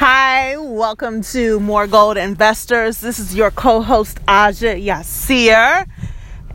Hi, welcome to More Gold Investors. This is your co host, Aja Yasir.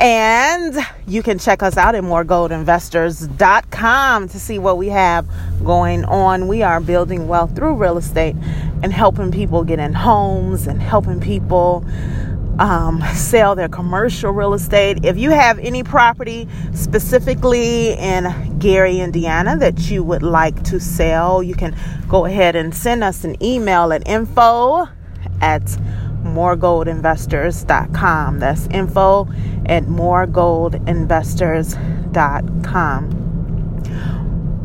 And you can check us out at moregoldinvestors.com to see what we have going on. We are building wealth through real estate and helping people get in homes and helping people um, sell their commercial real estate. If you have any property specifically in Gary, Indiana that you would like to sell, you can go ahead and send us an email at info at moregoldinvestors.com. That's info at moregoldinvestors.com.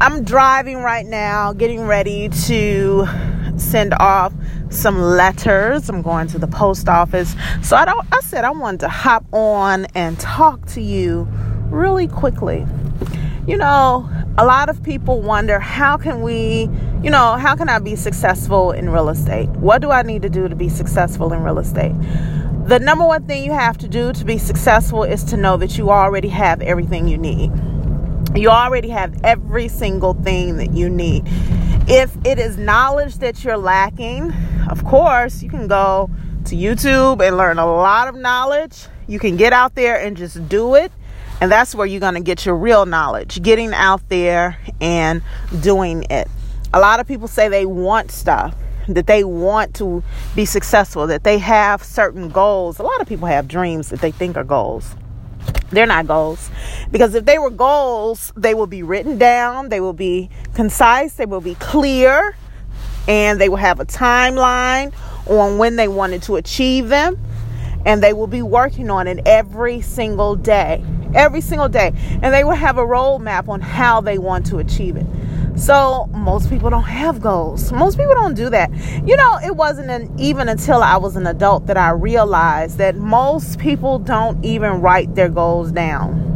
I'm driving right now, getting ready to send off some letters. I'm going to the post office. So I don't I said I wanted to hop on and talk to you really quickly. You know, a lot of people wonder how can we, you know, how can I be successful in real estate? What do I need to do to be successful in real estate? The number one thing you have to do to be successful is to know that you already have everything you need. You already have every single thing that you need. If it is knowledge that you're lacking, of course, you can go to YouTube and learn a lot of knowledge. You can get out there and just do it. And that's where you're going to get your real knowledge, getting out there and doing it. A lot of people say they want stuff, that they want to be successful, that they have certain goals. A lot of people have dreams that they think are goals. They're not goals. Because if they were goals, they will be written down, they will be concise, they will be clear, and they will have a timeline on when they wanted to achieve them. And they will be working on it every single day. Every single day. And they will have a roadmap on how they want to achieve it. So most people don't have goals. Most people don't do that. You know, it wasn't an, even until I was an adult that I realized that most people don't even write their goals down.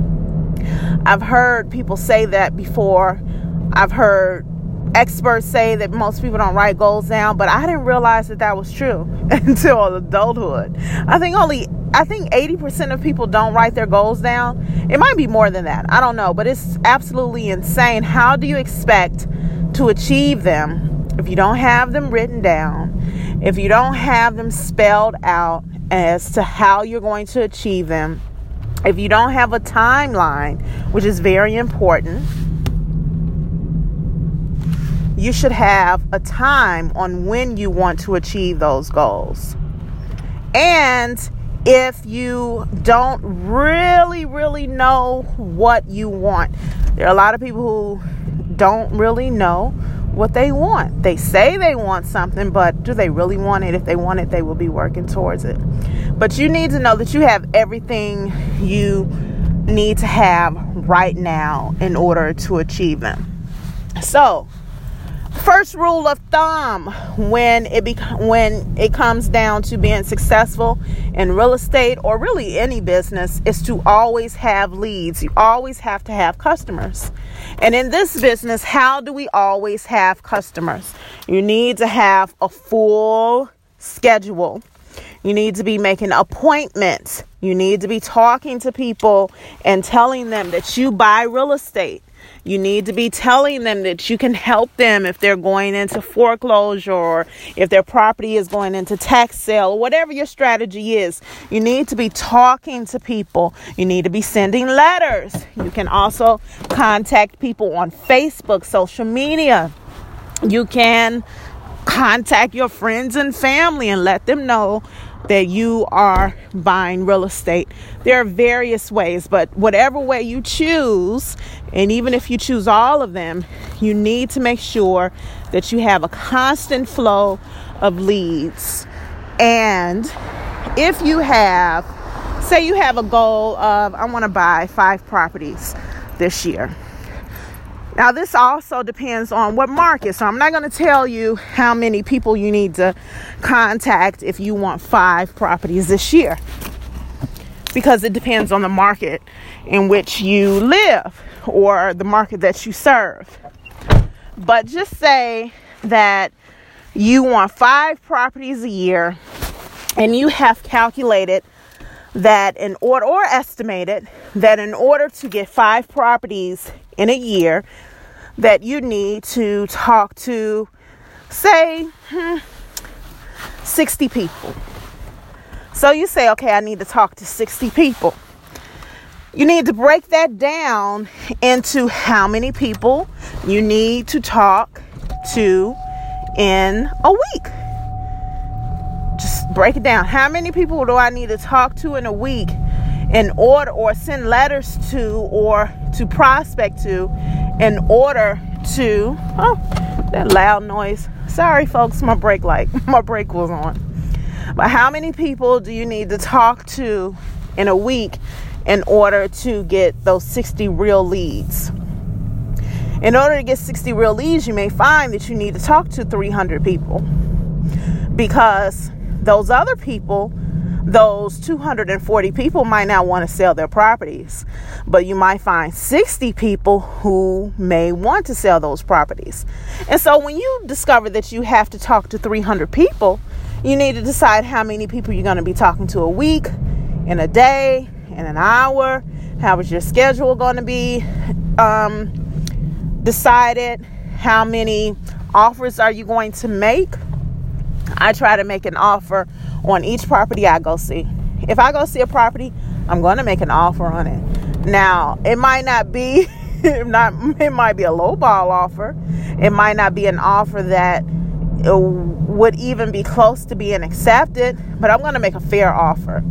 I've heard people say that before. I've heard experts say that most people don't write goals down, but I didn't realize that that was true until adulthood. I think only I think 80% of people don't write their goals down. It might be more than that. I don't know, but it's absolutely insane. How do you expect to achieve them if you don't have them written down? If you don't have them spelled out as to how you're going to achieve them? If you don't have a timeline, which is very important, you should have a time on when you want to achieve those goals. And if you don't really, really know what you want. There are a lot of people who don't really know what they want. They say they want something, but do they really want it? If they want it, they will be working towards it. But you need to know that you have everything you need to have right now in order to achieve them. So, first rule of thumb when it be, when it comes down to being successful in real estate or really any business is to always have leads. You always have to have customers. And in this business, how do we always have customers? You need to have a full schedule. You need to be making appointments. You need to be talking to people and telling them that you buy real estate you need to be telling them that you can help them if they're going into foreclosure or if their property is going into tax sale or whatever your strategy is. You need to be talking to people. You need to be sending letters. You can also contact people on Facebook, social media. You can contact your friends and family and let them know that you are buying real estate. There are various ways, but whatever way you choose, and even if you choose all of them, you need to make sure that you have a constant flow of leads. And if you have, say, you have a goal of, I want to buy five properties this year now, this also depends on what market. So, I'm not going to tell you how many people you need to contact if you want five properties this year because it depends on the market in which you live or the market that you serve. But just say that you want five properties a year and you have calculated that in order or estimated that in order to get five properties in a year that you need to talk to say hmm, 60 people. So you say, okay, I need to talk to 60 people. You need to break that down into how many people you need to talk to in a week. Just break it down. How many people do I need to talk to in a week in order, or send letters to, or to prospect to, in order to, oh, that loud noise. Sorry, folks, my brake light, my brake was on. But how many people do you need to talk to in a week in order to get those 60 real leads? In order to get 60 real leads, you may find that you need to talk to 300 people because those other people, those 240 people, might not want to sell their properties, but you might find 60 people who may want to sell those properties. And so when you discover that you have to talk to 300 people, you need to decide how many people you're going to be talking to a week, in a day, in an hour. How is your schedule going to be um, decided? How many offers are you going to make? I try to make an offer on each property I go see. If I go see a property, I'm going to make an offer on it. Now, it might not be not it might be a low ball offer. It might not be an offer that uh, would even be close to being accepted, but I'm going to make a fair offer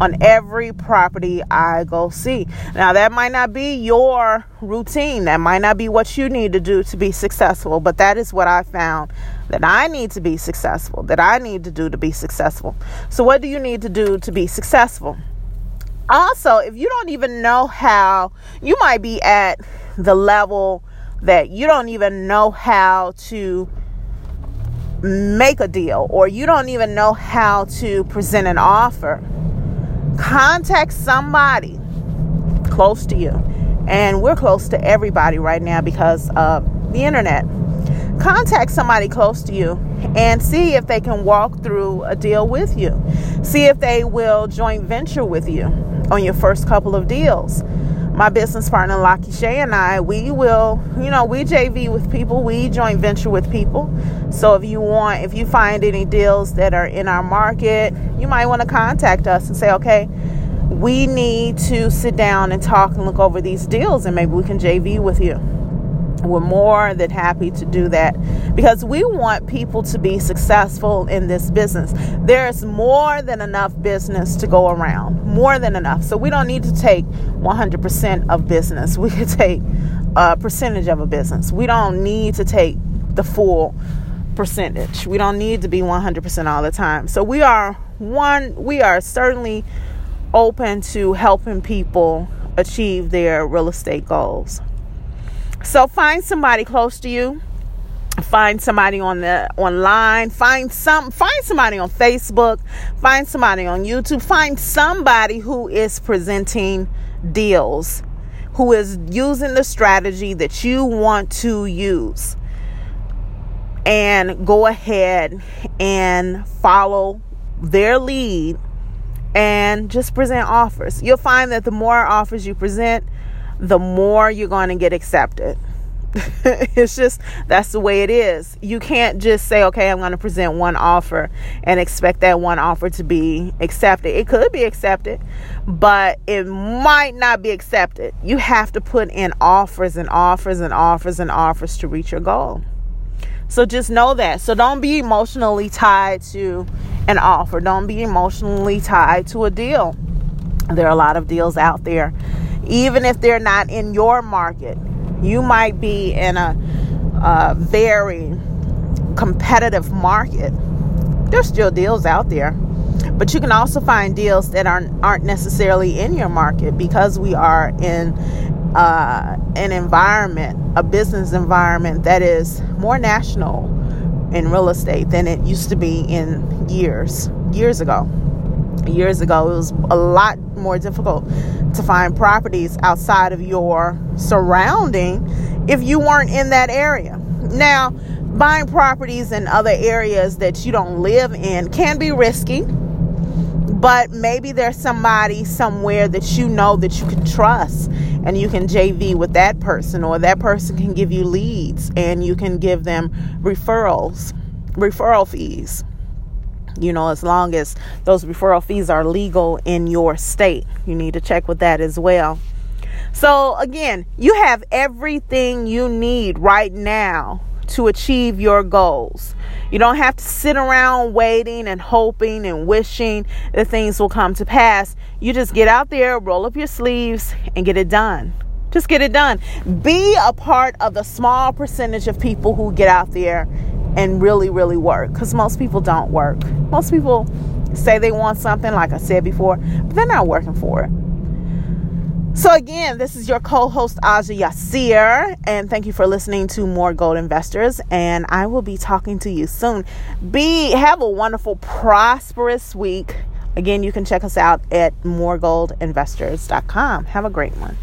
on every property I go see. Now, that might not be your routine, that might not be what you need to do to be successful, but that is what I found that I need to be successful, that I need to do to be successful. So, what do you need to do to be successful? Also, if you don't even know how, you might be at the level that you don't even know how to make a deal or you don't even know how to present an offer, contact somebody close to you. And we're close to everybody right now because of the internet. Contact somebody close to you and see if they can walk through a deal with you. See if they will joint venture with you on your first couple of deals my business partner Laki Shay and I, we will, you know, we JV with people, we joint venture with people. So if you want, if you find any deals that are in our market, you might want to contact us and say, okay, we need to sit down and talk and look over these deals, and maybe we can JV with you we're more than happy to do that because we want people to be successful in this business. There's more than enough business to go around, more than enough. So we don't need to take 100% of business. We could take a percentage of a business. We don't need to take the full percentage. We don't need to be 100% all the time. So we are one we are certainly open to helping people achieve their real estate goals. So find somebody close to you. Find somebody on the online. Find some. Find somebody on Facebook. Find somebody on YouTube. Find somebody who is presenting deals, who is using the strategy that you want to use, and go ahead and follow their lead and just present offers. You'll find that the more offers you present, the more you're going to get accepted. it's just that's the way it is. You can't just say, okay, I'm going to present one offer and expect that one offer to be accepted. It could be accepted, but it might not be accepted. You have to put in offers and offers and offers and offers to reach your goal. So just know that. So don't be emotionally tied to an offer, don't be emotionally tied to a deal. There are a lot of deals out there even if they're not in your market. You might be in a, a very competitive market. There's still deals out there. But you can also find deals that aren't aren't necessarily in your market because we are in uh, an environment, a business environment that is more national in real estate than it used to be in years years ago years ago, it was a lot more difficult to find properties outside of your surrounding if you weren't in that area. Now, buying properties in other areas that you don't live in can be risky, but maybe there's somebody somewhere that you know that you can trust and you can JV with that person, or that person can give you leads and you can give them referrals referral fees. You know, as long as those referral fees are legal in your state, you need to check with that as well. So, again, you have everything you need right now to achieve your goals. You don't have to sit around waiting and hoping and wishing that things will come to pass. You just get out there, roll up your sleeves, and get it done. Just get it done. Be a part of the small percentage of people who get out there and really, really work because most people don't work. Most people say they want something, like I said before, but they're not working for it. So, again, this is your co host, Aja Yasir, and thank you for listening to More Gold Investors. And I will be talking to you soon. Be Have a wonderful, prosperous week. Again, you can check us out at moregoldinvestors.com. Have a great one.